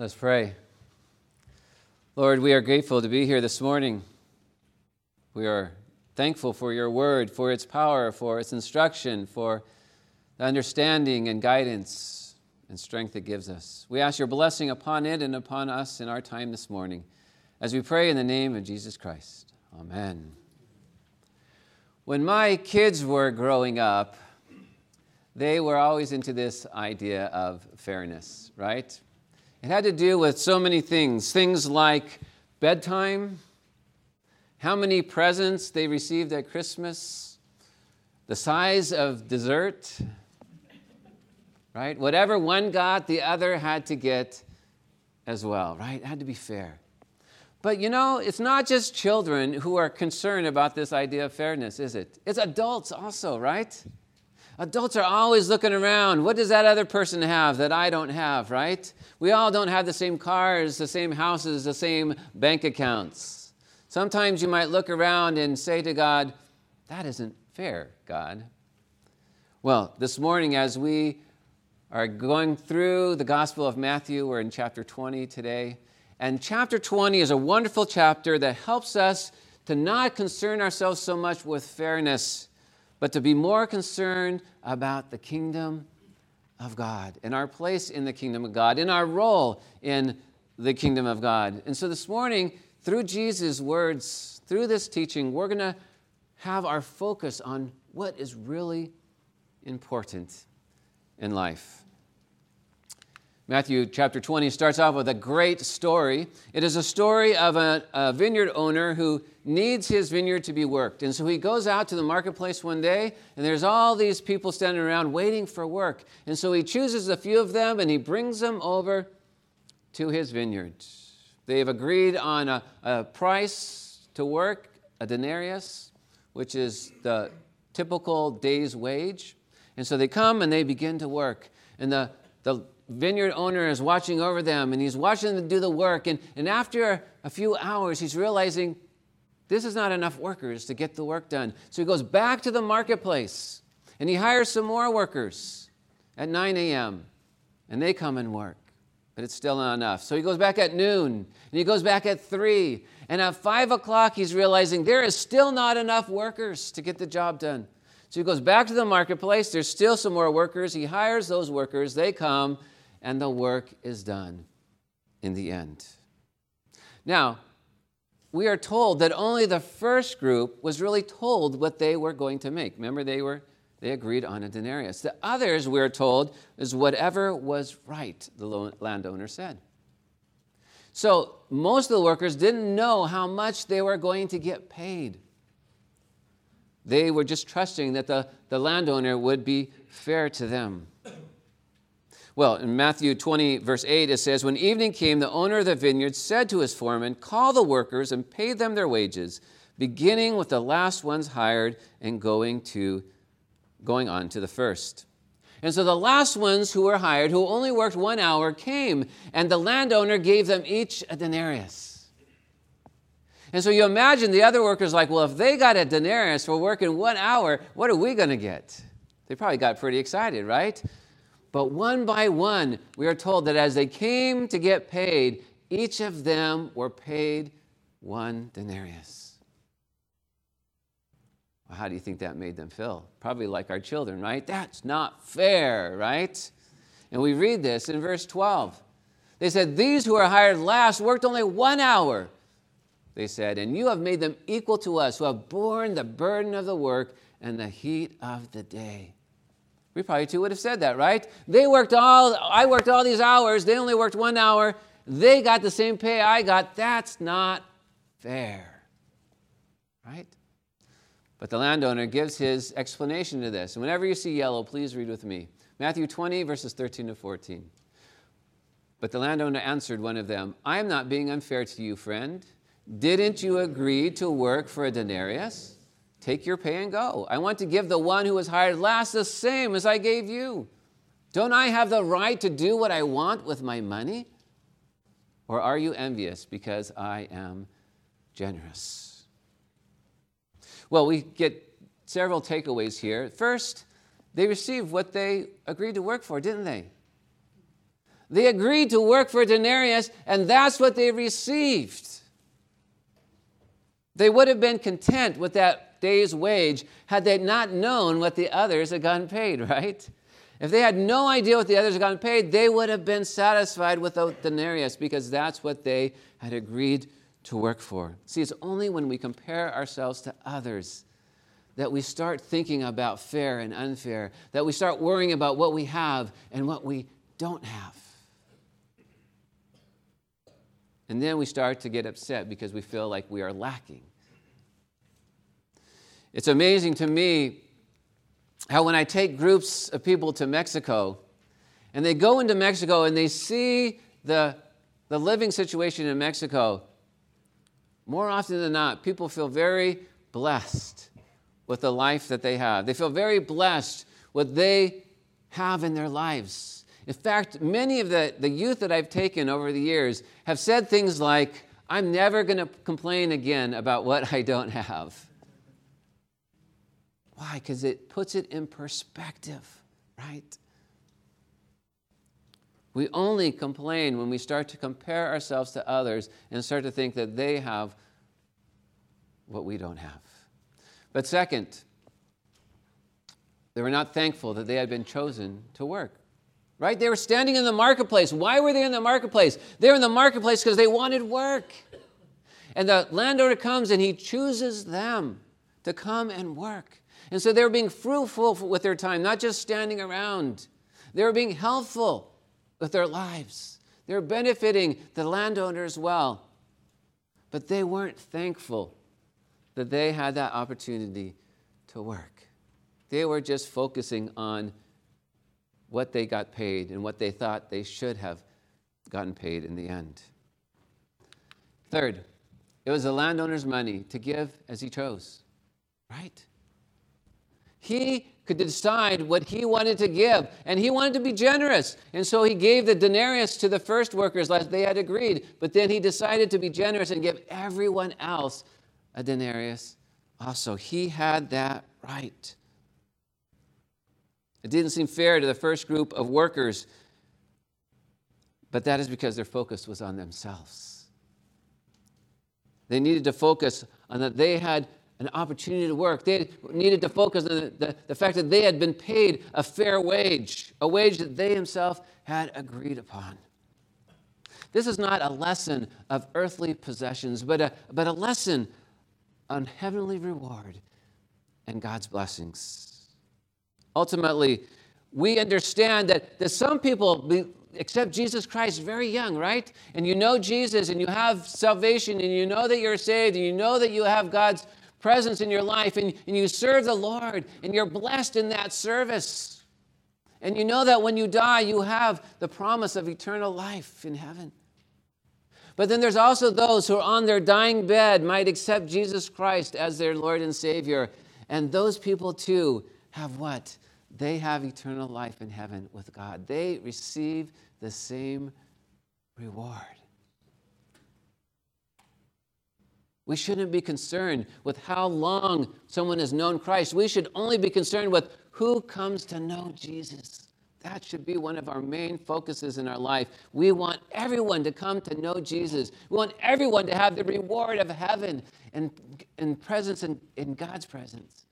Let's pray. Lord, we are grateful to be here this morning. We are thankful for your word, for its power, for its instruction, for the understanding and guidance and strength it gives us. We ask your blessing upon it and upon us in our time this morning as we pray in the name of Jesus Christ. Amen. When my kids were growing up, they were always into this idea of fairness, right? It had to do with so many things. Things like bedtime, how many presents they received at Christmas, the size of dessert, right? Whatever one got, the other had to get as well, right? It had to be fair. But you know, it's not just children who are concerned about this idea of fairness, is it? It's adults also, right? Adults are always looking around. What does that other person have that I don't have, right? We all don't have the same cars, the same houses, the same bank accounts. Sometimes you might look around and say to God, That isn't fair, God. Well, this morning, as we are going through the Gospel of Matthew, we're in chapter 20 today. And chapter 20 is a wonderful chapter that helps us to not concern ourselves so much with fairness but to be more concerned about the kingdom of God and our place in the kingdom of God, in our role in the kingdom of God. And so this morning, through Jesus' words, through this teaching, we're going to have our focus on what is really important in life. Matthew chapter 20 starts off with a great story. It is a story of a, a, vineyard owner who needs his vineyard to be worked. And so he goes out to the marketplace one day, and there's all these people standing around waiting for work. And so he chooses a few of them and he brings them over to his vineyard. They have agreed on a, a price to work, a denarius, which is the typical day's wage. And so they come and they begin to work. And the, the vineyard owner is watching over them and he's watching them do the work. And, and after a few hours, he's realizing this is not enough workers to get the work done. So he goes back to the marketplace and he hires some more workers at 9 a.m. and they come and work. But it's still not enough. So he goes back at noon and he goes back at 3. And at 5 o'clock, he's realizing there is still not enough workers to get the job done. So he goes back to the marketplace. There's still some more workers. He hires those workers. They come and the work is done in the end. Now, we are told that only the first group was really told what they were going to make. Remember, they were they agreed on a denarius. The others, we are told, is whatever was right, the landowner said. So most of the workers didn't know how much they were going to get paid. They were just trusting that the, the landowner would be fair to them. Well, in Matthew 20, verse 8, it says, When evening came, the owner of the vineyard said to his foreman, Call the workers and pay them their wages, beginning with the last ones hired and going, to, going on to the first. And so the last ones who were hired, who only worked one hour, came, and the landowner gave them each a denarius. And so you imagine the other workers like, well, if they got a denarius for working one hour, what are we going to get? They probably got pretty excited, right? But one by one, we are told that as they came to get paid, each of them were paid one denarius. Well, how do you think that made them feel? Probably like our children, right? That's not fair, right? And we read this in verse 12. They said, These who are hired last worked only one hour. They said, And you have made them equal to us who have borne the burden of the work and the heat of the day. We probably too would have said that, right? They worked all, I worked all these hours, they only worked one hour, they got the same pay I got. That's not fair, right? But the landowner gives his explanation to this. And whenever you see yellow, please read with me. Matthew 20, verses 13 to 14. But the landowner answered one of them, I am not being unfair to you, friend. Didn't you agree to work for a denarius? Take your pay and go. I want to give the one who was hired last the same as I gave you. Don't I have the right to do what I want with my money? Or are you envious because I am generous? Well, we get several takeaways here. First, they received what they agreed to work for, didn't they? They agreed to work for denarius, and that's what they received. They would have been content with that day's wage had they not known what the others had gotten paid, right? If they had no idea what the others had gotten paid, they would have been satisfied with the denarius because that's what they had agreed to work for. See, it's only when we compare ourselves to others that we start thinking about fair and unfair, that we start worrying about what we have and what we don't have. And then we start to get upset because we feel like we are lacking. It's amazing to me how when I take groups of people to Mexico and they go into Mexico and they see the, the living situation in Mexico, more often than not, people feel very blessed with the life that they have. They feel very blessed what they have in their lives. In fact, many of the, the youth that I've taken over the years have said things like, I'm never going to complain again about what I don't have. Why? Because it puts it in perspective, right? We only complain when we start to compare ourselves to others and start to think that they have what we don't have. But second, they were not thankful that they had been chosen to work. Right? They were standing in the marketplace. Why were they in the marketplace? They were in the marketplace because they wanted work. And the landowner comes and he chooses them to come and work. And so they were being fruitful with their time, not just standing around. They were being helpful with their lives. They were benefiting the landowner as well. But they weren't thankful that they had that opportunity to work. They were just focusing on what they got paid and what they thought they should have gotten paid in the end. Third, it was the landowner's money to give as he chose, right? He could decide what he wanted to give, and he wanted to be generous. And so he gave the denarius to the first workers, like they had agreed, but then he decided to be generous and give everyone else a denarius also. He had that right. It didn't seem fair to the first group of workers, but that is because their focus was on themselves. They needed to focus on that they had an opportunity to work. They needed to focus on the, the, the, fact that they had been paid a fair wage, a wage that they themselves had agreed upon. This is not a lesson of earthly possessions, but a, but a lesson on heavenly reward and God's blessings. Ultimately, we understand that, that some people be, accept Jesus Christ very young, right? And you know Jesus and you have salvation and you know that you're saved and you know that you have God's presence in your life and, and you serve the Lord and you're blessed in that service. And you know that when you die, you have the promise of eternal life in heaven. But then there's also those who are on their dying bed might accept Jesus Christ as their Lord and Savior. And those people too have what? They have eternal life in heaven with God. They receive the same reward. We shouldn't be concerned with how long someone has known Christ. We should only be concerned with who comes to know Jesus. That should be one of our main focuses in our life. We want everyone to come to know Jesus. We want everyone to have the reward of heaven and, and presence in, in God's presence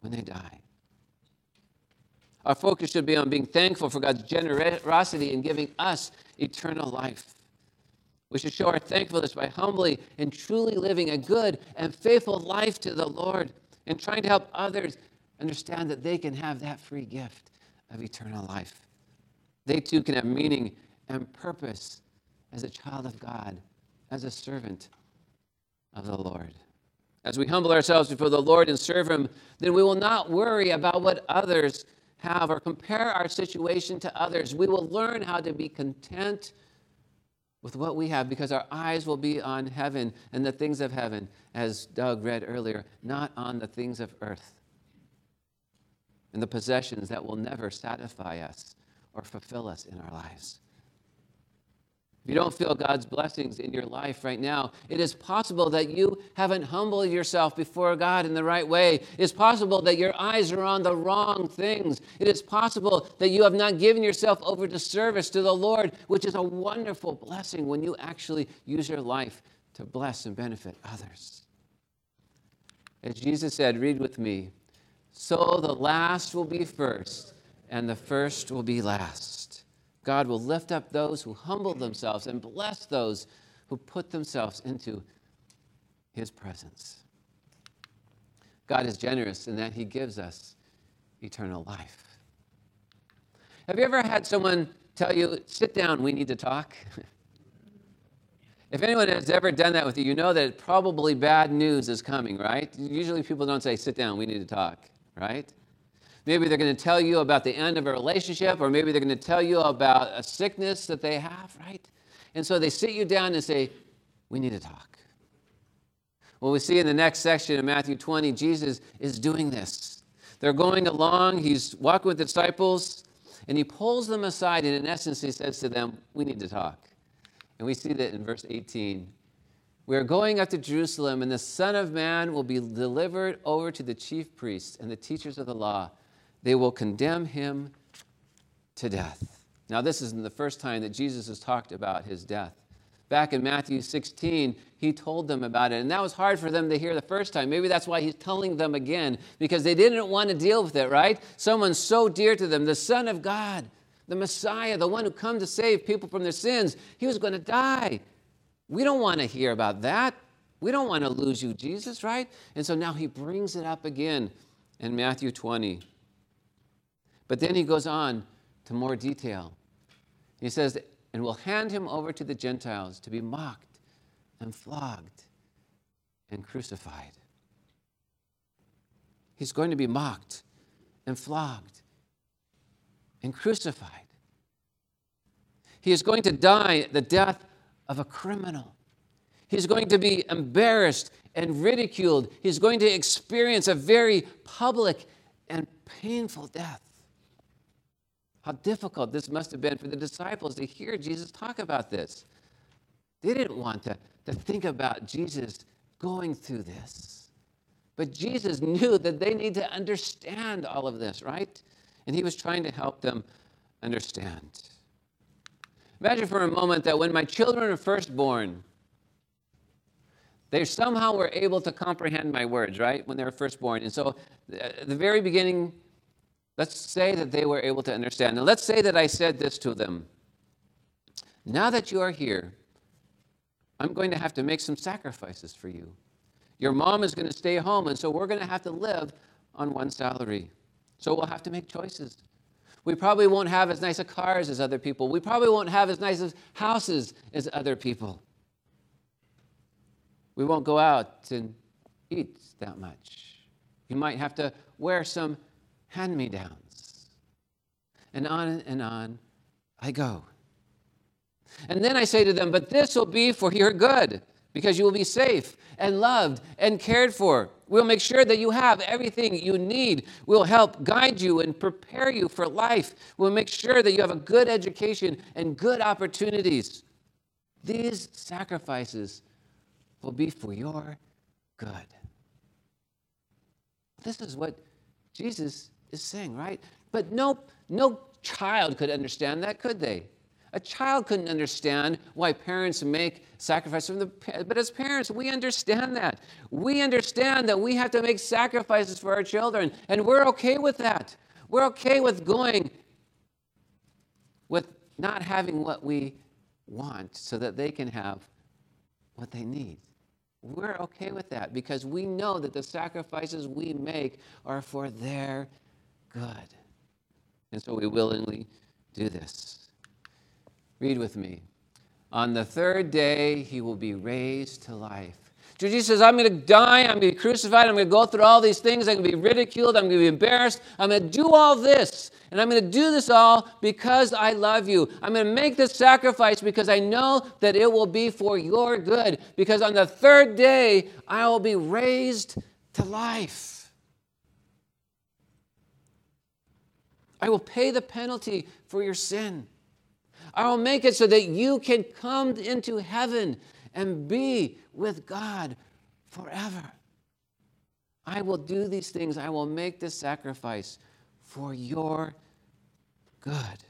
when they die. Our focus should be on being thankful for God's generosity in giving us eternal life. We should show our thankfulness by humbly and truly living a good and faithful life to the Lord and trying to help others understand that they can have that free gift of eternal life. They too can have meaning and purpose as a child of God, as a servant of the Lord. As we humble ourselves before the Lord and serve Him, then we will not worry about what others have or compare our situation to others. We will learn how to be content with what we have because our eyes will be on heaven and the things of heaven, as Doug read earlier, not on the things of earth and the possessions that will never satisfy us or fulfill us in our lives. If you don't feel God's blessings in your life right now, it is possible that you haven't humbled yourself before God in the right way. It's possible that your eyes are on the wrong things. It is possible that you have not given yourself over to service to the Lord, which is a wonderful blessing when you actually use your life to bless and benefit others. As Jesus said, read with me so the last will be first, and the first will be last. God will lift up those who humble themselves and bless those who put themselves into his presence. God is generous in that he gives us eternal life. Have you ever had someone tell you, sit down, we need to talk? if anyone has ever done that with you, you know that probably bad news is coming, right? Usually people don't say, sit down, we need to talk, right? Maybe they're going to tell you about the end of a relationship, or maybe they're going to tell you about a sickness that they have, right? And so they sit you down and say, We need to talk. Well, we see in the next section of Matthew 20, Jesus is doing this. They're going along, he's walking with the disciples, and he pulls them aside, and in essence, he says to them, We need to talk. And we see that in verse 18. We are going up to Jerusalem, and the Son of Man will be delivered over to the chief priests and the teachers of the law they will condemn him to death. Now, this isn't the first time that Jesus has talked about his death. Back in Matthew 16, he told them about it, and that was hard for them to hear the first time. Maybe that's why he's telling them again, because they didn't want to deal with it, right? Someone so dear to them, the Son of God, the Messiah, the one who come to save people from their sins, he was going to die. We don't want to hear about that. We don't want to lose you, Jesus, right? And so now he brings it up again in Matthew 20. But then he goes on to more detail. He says, and will hand him over to the Gentiles to be mocked and flogged and crucified. He's going to be mocked and flogged and crucified. He is going to die the death of a criminal. He's going to be embarrassed and ridiculed. He's going to experience a very public and painful death. How difficult this must have been for the disciples to hear Jesus talk about this. They didn't want to, to think about Jesus going through this. But Jesus knew that they need to understand all of this, right? And he was trying to help them understand. Imagine for a moment that when my children are first born, they somehow were able to comprehend my words, right? When they were first born. And so, at the very beginning, Let's say that they were able to understand. And let's say that I said this to them Now that you are here, I'm going to have to make some sacrifices for you. Your mom is going to stay home, and so we're going to have to live on one salary. So we'll have to make choices. We probably won't have as nice a cars as other people. We probably won't have as nice as houses as other people. We won't go out and eat that much. You might have to wear some hand me downs. And on and on I go. And then I say to them, But this will be for your good, because you will be safe and loved and cared for. We'll make sure that you have everything you need. We'll help guide you and prepare you for life. We'll make sure that you have a good education and good opportunities. These sacrifices will be for your good. This is what Jesus is saying, right? But no, no child could understand that, could they? A child couldn't understand why parents make sacrifices from the but as parents we understand that. We understand that we have to make sacrifices for our children and we're okay with that. We're okay with going with not having what we want so that they can have what they need. We're okay with that because we know that the sacrifices we make are for their good. And so we willingly do this. Read with me. On the third day, he will be raised to life. Jesus says, I'm going to die, I'm going to be crucified, I'm going to go through all these things, I'm going to be ridiculed, I'm going to be embarrassed, I'm going to do all this, and I'm going to do this all because I love you. I'm going to make this sacrifice because I know that it will be for your good, because on the third day, I will be raised to life. I will pay the penalty for your sin. I will make it so that you can come into heaven and be with God forever. I will do these things. I will make this sacrifice for your good.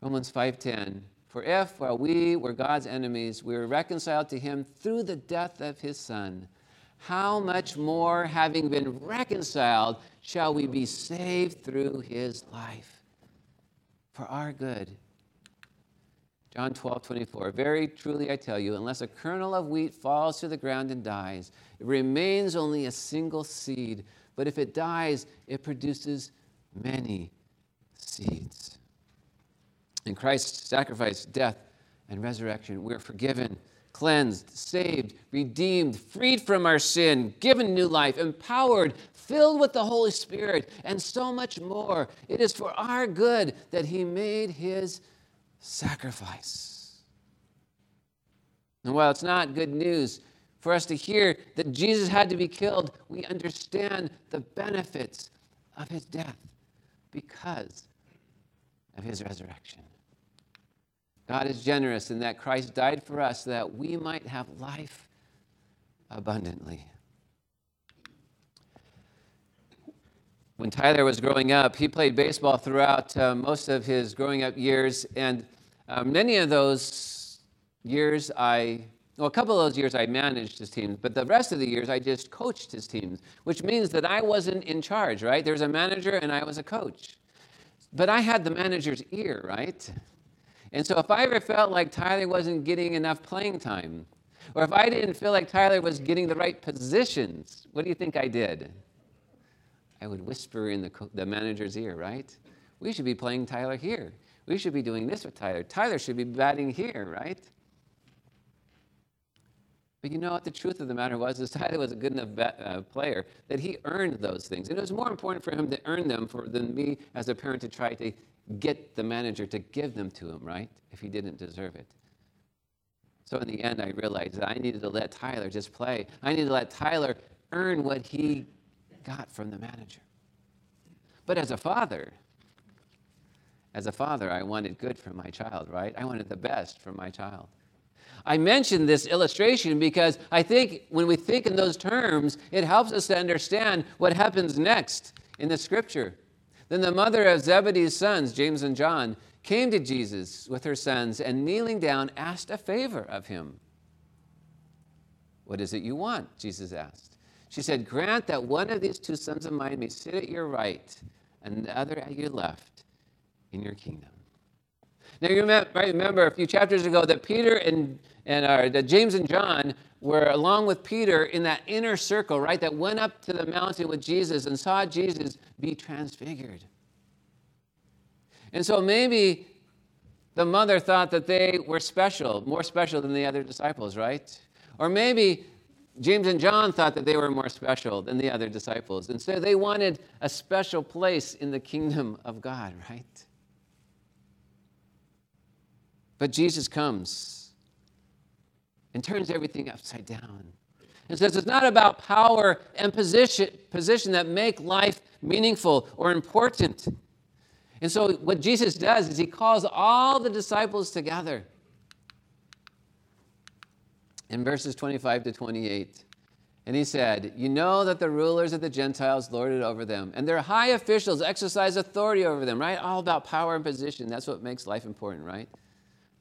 Romans 5:10 For if while we were God's enemies we were reconciled to him through the death of his son how much more having been reconciled shall we be saved through his life for our good John 12, 24. Very truly I tell you, unless a kernel of wheat falls to the ground and dies, it remains only a single seed. But if it dies, it produces many seeds. In Christ's sacrifice, death, and resurrection, we're forgiven, cleansed, saved, redeemed, freed from our sin, given new life, empowered, filled with the Holy Spirit, and so much more. It is for our good that He made His sacrifice. And while it's not good news for us to hear that Jesus had to be killed, we understand the benefits of his death because of his resurrection. God is generous in that Christ died for us so that we might have life abundantly. when Tyler was growing up, he played baseball throughout uh, most of his growing up years. And uh, many of those years, I, well, a couple of those years I managed his teams, but the rest of the years I just coached his teams, which means that I wasn't in charge, right? There's a manager and I was a coach. But I had the manager's ear, right? And so if I ever felt like Tyler wasn't getting enough playing time, or if I didn't feel like Tyler was getting the right positions, what do you think I did? I would whisper in the, the manager's ear, right? We should be playing Tyler here. We should be doing this with Tyler. Tyler should be batting here, right? But you know what? The truth of the matter was, is Tyler was a good enough bet, uh, player that he earned those things. And it was more important for him to earn them for, than me as a parent to try to get the manager to give them to him, right? If he didn't deserve it. So in the end, I realized that I needed to let Tyler just play. I needed to let Tyler earn what he got from the manager. But as a father, as a father, I wanted good for my child, right? I wanted the best for my child. I mention this illustration because I think when we think in those terms, it helps us to understand what happens next in the scripture. Then the mother of Zebedee's sons, James and John, came to Jesus with her sons and kneeling down asked a favor of him. What is it you want? Jesus asked. She said, Grant that one of these two sons of mine may sit at your right and the other at your left in your kingdom. Now, you remember a few chapters ago that Peter and, and uh, that James and John were along with Peter in that inner circle, right, that went up to the mountain with Jesus and saw Jesus be transfigured. And so maybe the mother thought that they were special, more special than the other disciples, right? Or maybe James and John thought that they were more special than the other disciples. And so they wanted a special place in the kingdom of God, right? But Jesus comes and turns everything upside down and says it's not about power and position, position that make life meaningful or important. And so what Jesus does is he calls all the disciples together in verses 25 to 28. And he said, You know that the rulers of the Gentiles lord it over them, and their high officials exercise authority over them, right? All about power and position. That's what makes life important, right?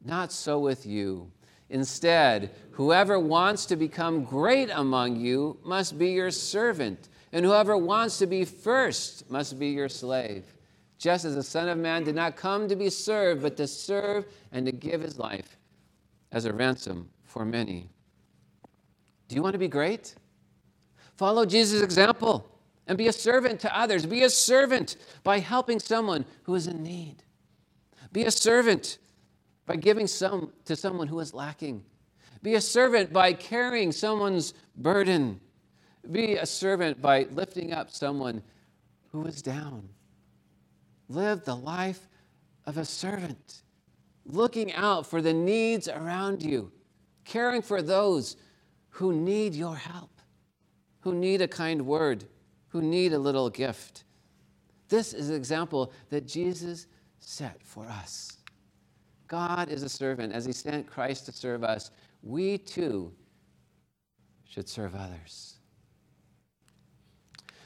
Not so with you. Instead, whoever wants to become great among you must be your servant, and whoever wants to be first must be your slave. Just as the Son of Man did not come to be served, but to serve and to give his life as a ransom for many. Do you want to be great? Follow Jesus' example and be a servant to others. Be a servant by helping someone who is in need. Be a servant by giving some to someone who is lacking. Be a servant by carrying someone's burden. Be a servant by lifting up someone who is down. Live the life of a servant, looking out for the needs around you, caring for those who need your help, who need a kind word, who need a little gift. This is an example that Jesus set for us. God is a servant. As He sent Christ to serve us, we too should serve others.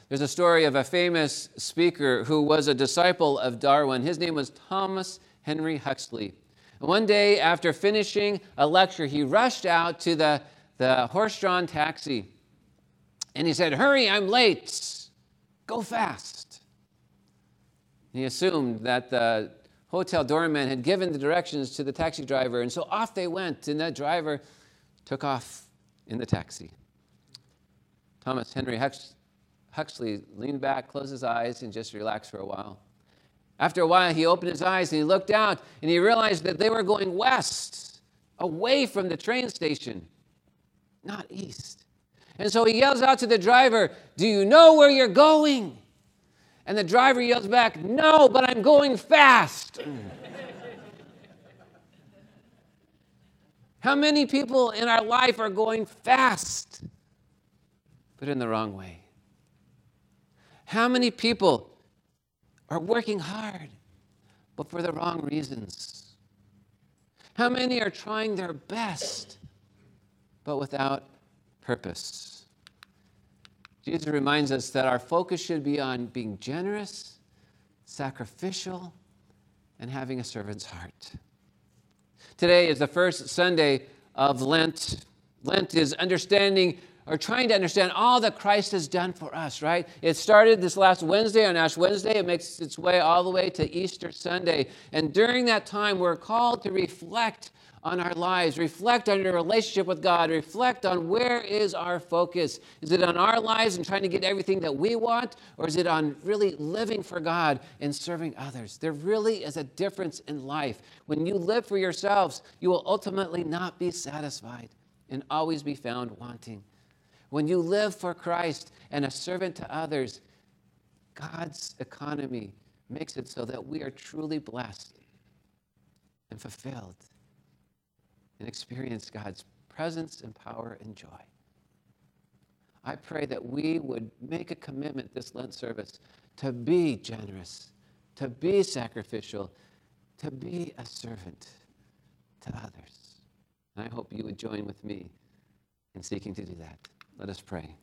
There's a story of a famous speaker who was a disciple of Darwin. His name was Thomas Henry Huxley. One day, after finishing a lecture, he rushed out to the, the horse drawn taxi and he said, Hurry, I'm late. Go fast. He assumed that the hotel doorman had given the directions to the taxi driver, and so off they went, and that driver took off in the taxi. Thomas Henry Huxley leaned back, closed his eyes, and just relaxed for a while. After a while, he opened his eyes and he looked out and he realized that they were going west, away from the train station, not east. And so he yells out to the driver, Do you know where you're going? And the driver yells back, No, but I'm going fast. How many people in our life are going fast, but in the wrong way? How many people are working hard, but for the wrong reasons? How many are trying their best, but without purpose? Jesus reminds us that our focus should be on being generous, sacrificial, and having a servant's heart. Today is the first Sunday of Lent. Lent is understanding or trying to understand all that Christ has done for us, right? It started this last Wednesday on Ash Wednesday. It makes its way all the way to Easter Sunday. And during that time, we're called to reflect on our lives, reflect on your relationship with God, reflect on where is our focus. Is it on our lives and trying to get everything that we want, or is it on really living for God and serving others? There really is a difference in life. When you live for yourselves, you will ultimately not be satisfied and always be found wanting. When you live for Christ and a servant to others, God's economy makes it so that we are truly blessed and fulfilled and experience God's presence and power and joy. I pray that we would make a commitment this Lent service to be generous, to be sacrificial, to be a servant to others. And I hope you would join with me in seeking to do that. Let us pray.